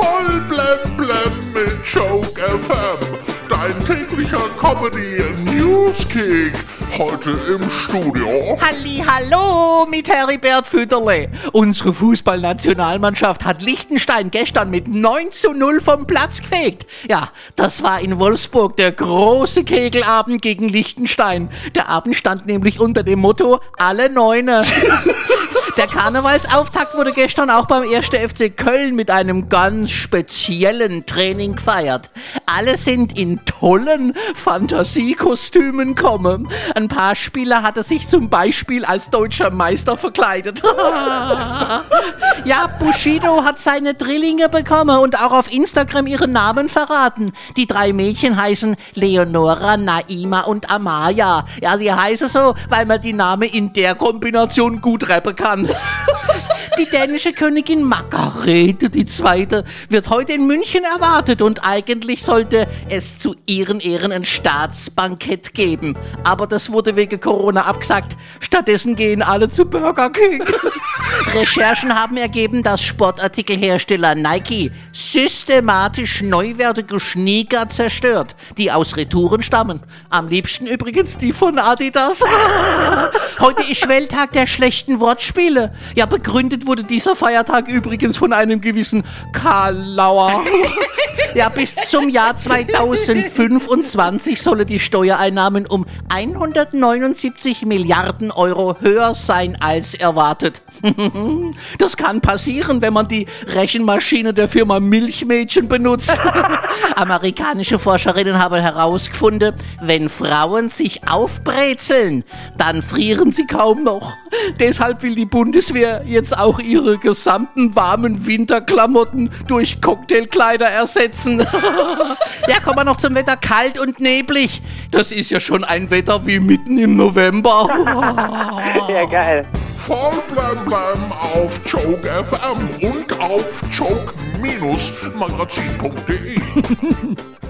Voll blem blem mit Joke FM. Dein täglicher Comedy Newskick. Heute im Studio. Halli, hallo mit Heribert Fütterle. Unsere Fußballnationalmannschaft hat Liechtenstein gestern mit 9 zu 0 vom Platz gefegt. Ja, das war in Wolfsburg der große Kegelabend gegen Liechtenstein. Der Abend stand nämlich unter dem Motto Alle Neune. Der Karnevalsauftakt wurde gestern auch beim 1. FC Köln mit einem ganz speziellen Training gefeiert. Alle sind in tollen Fantasiekostümen kommen. Ein paar Spieler hatte sich zum Beispiel als deutscher Meister verkleidet. ja, Bushido hat seine Drillinge bekommen und auch auf Instagram ihren Namen verraten. Die drei Mädchen heißen Leonora, Naima und Amaya. Ja, sie heißen so, weil man die Namen in der Kombination gut rappen kann. Die dänische Königin Margarete II. wird heute in München erwartet und eigentlich sollte es zu ihren Ehren ein Staatsbankett geben. Aber das wurde wegen Corona abgesagt. Stattdessen gehen alle zu Burger King. Recherchen haben ergeben, dass Sportartikelhersteller Nike systematisch neuwertige Sneaker zerstört, die aus Retouren stammen. Am liebsten übrigens die von Adidas. Heute ist Welttag der schlechten Wortspiele. Ja, begründet wurde dieser Feiertag übrigens von einem gewissen Karl Lauer. Ja, bis zum Jahr 2025 solle die Steuereinnahmen um 179 Milliarden Euro höher sein als erwartet. Das kann passieren, wenn man die Rechenmaschine der Firma Milchmädchen benutzt. Amerikanische Forscherinnen haben herausgefunden, wenn Frauen sich aufbrezeln, dann frieren sie kaum noch. Deshalb will die Bundeswehr jetzt auch ihre gesamten warmen Winterklamotten durch Cocktailkleider ersetzen. ja, kommen wir noch zum Wetter kalt und neblig. Das ist ja schon ein Wetter wie mitten im November. ja, geil. Voll blem blem auf Joke FM und auf joke-magazin.de.